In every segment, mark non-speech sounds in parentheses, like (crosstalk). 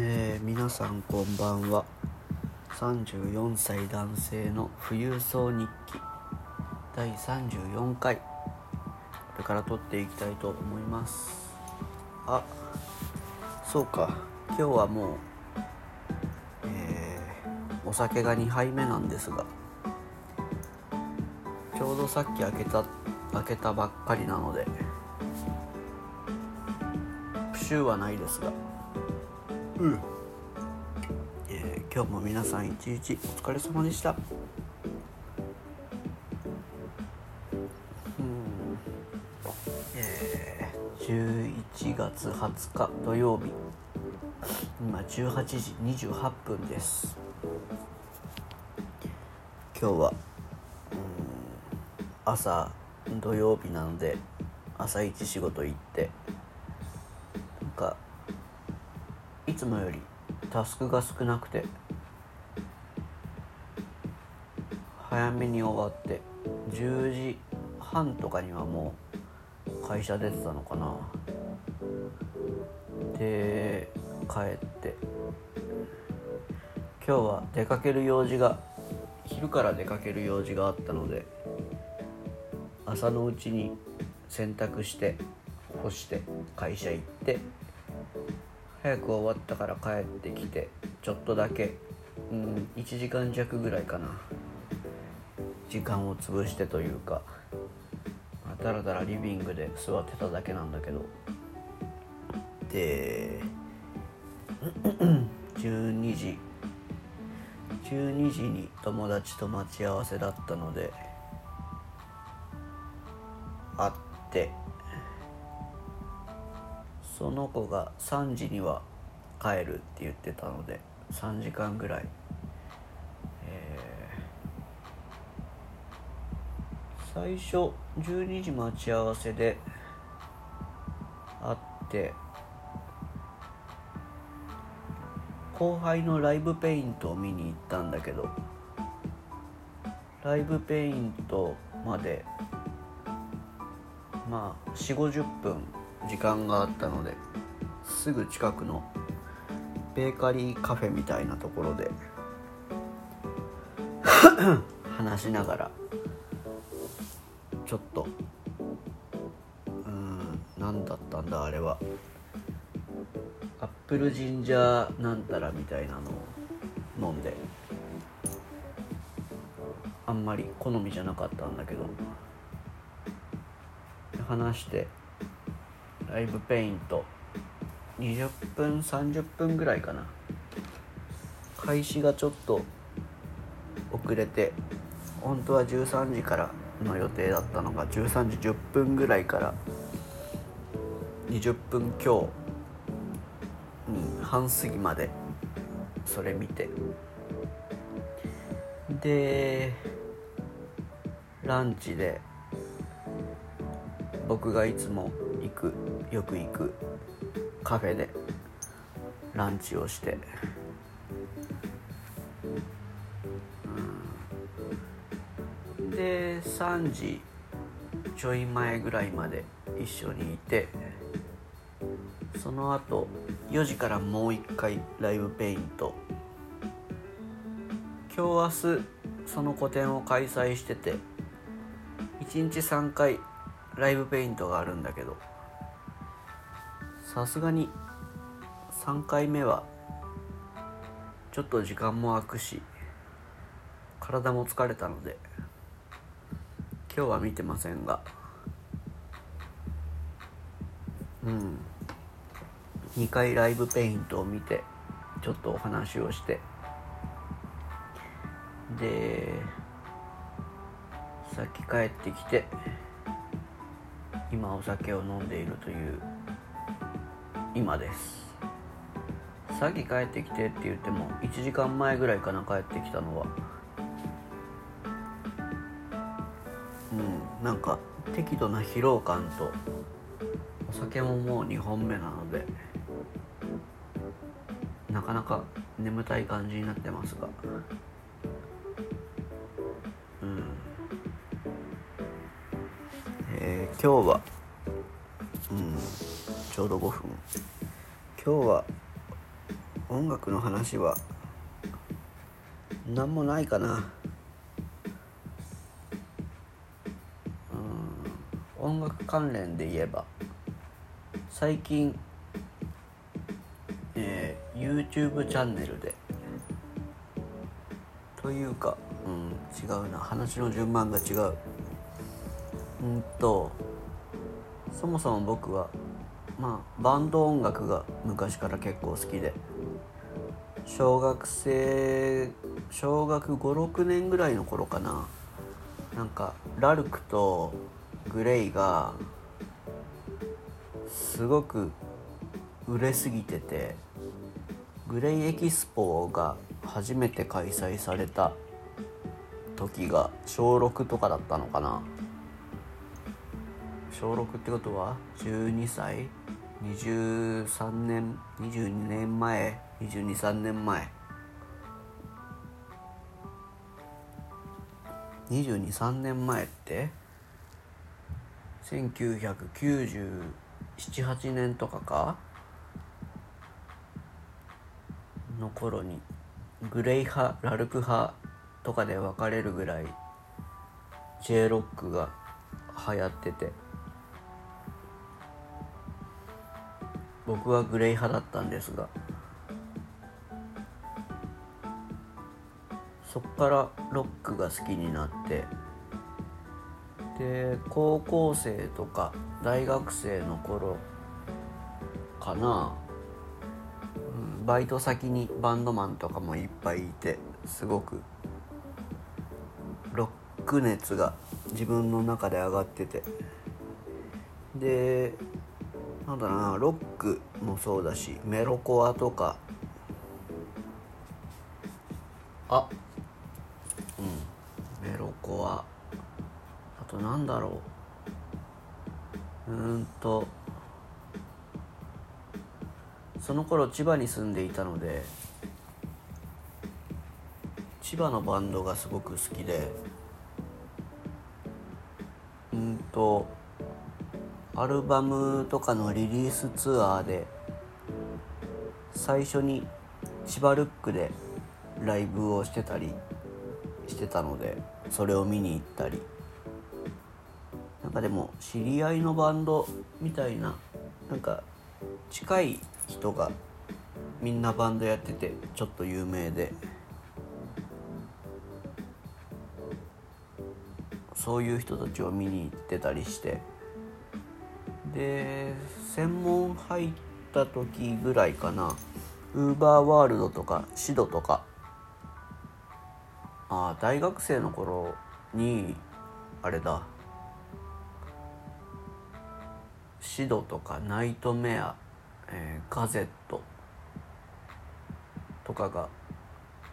えー皆さんこんばんは。34歳男性の富裕層日記。第34回。これから撮っていきたいと思います。あそうか。今日はもうえーお酒が2杯目なんですが。ちょうどさっき開けた開けたばっかりなのでプシューはないですが。うん、えー今日も皆さん一日お疲れ様でした。うん。えー11月20日土曜日。今18時28分です。今日はうん朝土曜日なので朝一仕事行ってつもよりタスクが少なくて早めに終わって10時半とかにはもう会社出てたのかな。で帰って。今日は出かける用事が昼から出かける用事があったので朝のうちに洗濯して干して会社行って早く終わったから帰ってきてちょっとだけうん1時間弱ぐらいかな。時間を潰してというかまあだらだらリビングで座ってただけなんだけど。で12時。12時に友達と待ち合わせだったので会ってその子が3時には帰るって言ってたので3時間ぐらい、えー最初12時待ち合わせで会って後輩のライブペイントを見に行ったんだけどライブペイントまでまあ4 5 0分時間があったのですぐ近くのベーカリーカフェみたいなところで (coughs) 話しながらちょっとうん何だったんだあれは。アップルジンジャーなんたらみたいなのを飲んであんまり好みじゃなかったんだけど話してライブペイント20分30分ぐらいかな。開始がちょっと遅れて本当は13時からの予定だったのが13時10分ぐらいから20分強、うん、半過ぎまでそれ見て。でランチで僕がいつも行くよく行くカフェでランチをして、うん。で3時ちょい前ぐらいまで一緒にいて。その後4時からもう一回ライブペイント。今日明日その個展を開催してて。1日3回ライブペイントがあるんだけど。さすがに3回目はちょっと時間も空くし体も疲れたので今日は見てませんが。うん。2回ライブペイントを見てちょっとお話をして。でさっき帰ってきて今お酒を飲んでいるという今です。さっき帰ってきてって言っても1時間前ぐらいかな帰ってきたのは。うんなんか適度な疲労感とお酒ももう2本目なのでなかなか眠たい感じになってますが。うん。えー今日はうん。ちょうど5分。今日は音楽の話は何もないかな。うん。音楽関連で言えば最近、えー、YouTube チャンネルでというか、うん、違うな。話の順番が違う。うんとそもそも僕はまあバンド音楽が昔から結構好きで。小学生小学56年ぐらいの頃かな。なんかラルクとグレイがすごく売れすぎててグレイエキスポが初めて開催された時が小6とかだったのかな。小6ってことは12歳？23年？22年前？223年前？223年前って？1997,8年とかか？の頃にグレイ派ラルク派とかで分かれるぐらい J ロックが流行ってて。僕はグレイ派だったんですがそっからロックが好きになってで高校生とか大学生の頃かな、うん、バイト先にバンドマンとかもいっぱいいてすごくロック熱が自分の中で上がってて。でなんだなロックもそうだしメロコアとか。あ。うん。メロコア。あとなんだろう。うんと。その頃千葉に住んでいたので千葉のバンドがすごく好きでうんとアルバムとかのリリースツアーで最初に千葉ルックでライブをしてたりしてたのでそれを見に行ったり。なんかでも知り合いのバンドみたいななんか近い人がみんなバンドやっててちょっと有名で。そういう人たちを見に行ってたりして。で専門入った時ぐらいかな。ウーバーワールドとかシドとか。あ大学生の頃にあれだ。シドとかナイトメア、えー、ガゼットとかが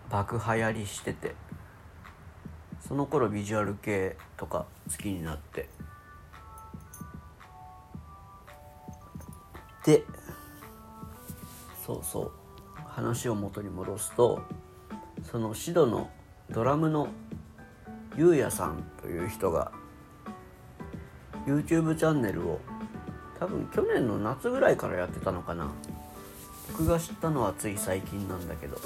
爆流行りしててその頃ビジュアル系とか好きになって。でそうそう。話を元に戻すとそのシドのドラムのゆうやさんという人が YouTube チャンネルを多分去年の夏ぐらいからやってたのかな。僕が知ったのはつい最近なんだけど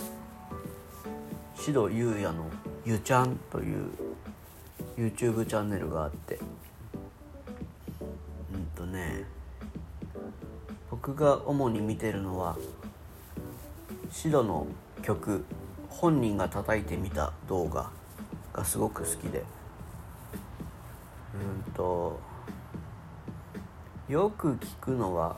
シドゆうやのゆちゃんという YouTube チャンネルがあって僕が主に見てるのはシドの曲本人が叩いてみた動画がすごく好きで。うんとよく聞くのは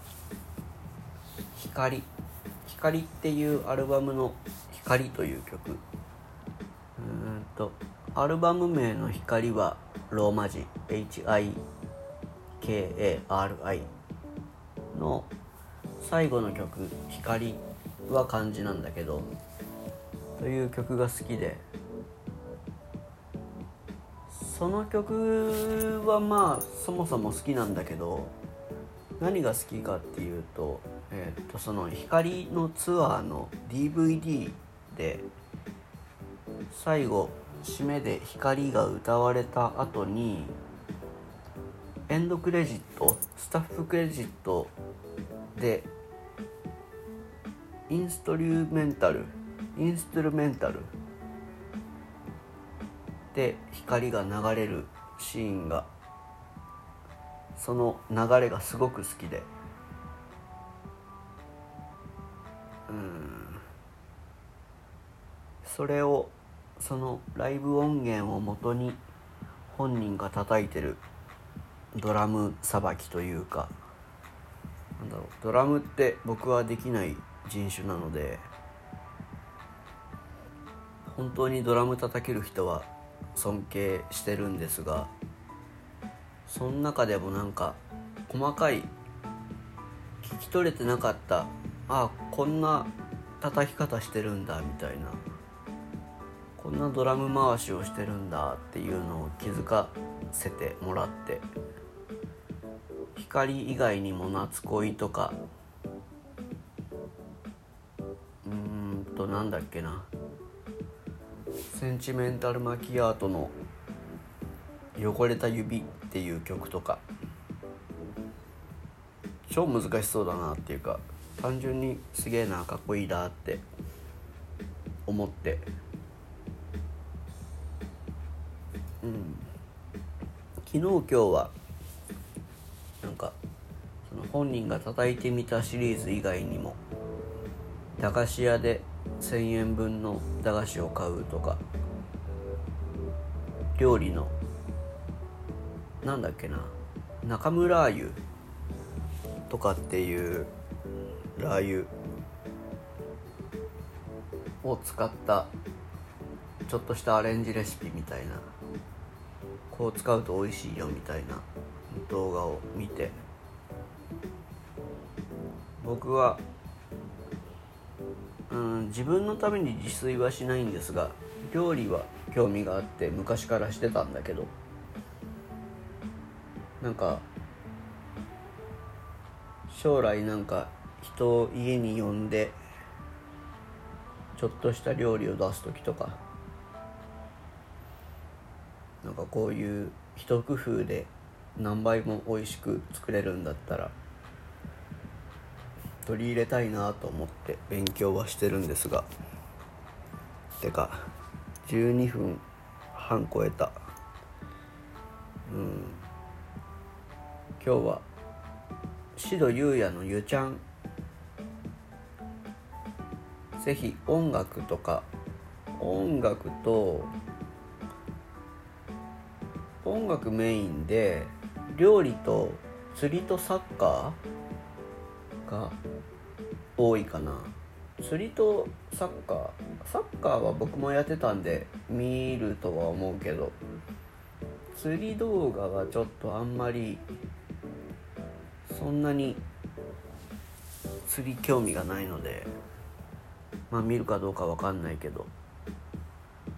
「光」「光」っていうアルバムの「光」という曲。うんとアルバム名の「光」はローマ字。HIKARI の最後の曲「光」は漢字なんだけどという曲が好きでその曲はまあそもそも好きなんだけど何が好きかっていうと,、えー、とその光のツアーの DVD で最後締めで光が歌われた後にエンドクレジットスタッフクレジットでインストリュメンタルインストゥルメンタルで光が流れるシーンがその流れがすごく好きで。うん。それをそのライブ音源をもとに本人が叩いてるドラムさばきというかなんだろうドラムって僕はできない人種なので本当にドラム叩ける人は尊敬してるんですがその中でもなんか細かい聞き取れてなかったあこんな叩き方してるんだみたいなこんなドラム回しをしてるんだっていうのを気づかせてもらって光以外にも夏恋とかとなんだっけな。センチメンタルマキアートの「汚れた指」っていう曲とか。超難しそうだなっていうか単純にすげえなかっこいいなって思って。うん。昨日今日はなんかその本人が叩いてみたシリーズ以外にも駄菓子屋で1,000円分の駄菓子を買うとか。料理の。なんだっけな。中村油とかっていうラー油。を使ったちょっとしたアレンジレシピみたいな。こう使うと美味しいよみたいな。動画を見て。僕はうん自分のために自炊はしないんですが料理は興味があって昔からしてたんだけど。なんか将来なんか人を家に呼んでちょっとした料理を出す時とかなんかこういう一工夫で何倍も美味しく作れるんだったら取り入れたいなと思って勉強はしてるんですが。てか12分半超えた。うん。今日は志戸優也のゆちゃんぜひ音楽とか音楽と音楽メインで料理と釣りとサッカーが多いかな。釣りとサッカー。サッカーは僕もやってたんで見るとは思うけど。釣り動画はちょっとあんまりそんなに釣り興味がないのでまあ見るかどうかわかんないけど、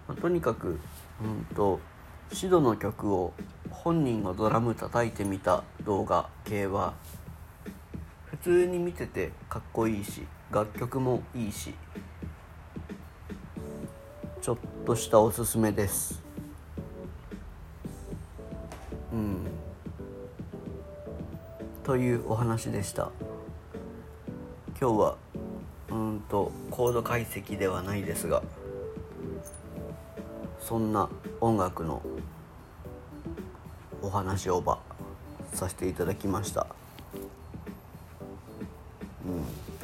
まあ、とにかくうんとシドの曲を本人がドラム叩いてみた動画系は通に見ててかっこいいし楽曲もいいしちょっとしたおすすめです。うん。というお話でした。今日はうんとコード解析ではないですがそんな音楽のお話をばさせていただきました、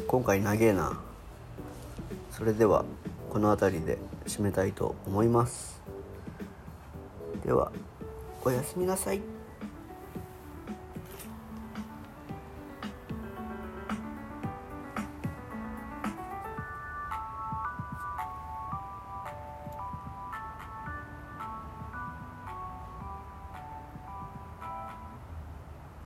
今回長えな。それではこの辺りで締めたいと思います。ではおやすみなさい。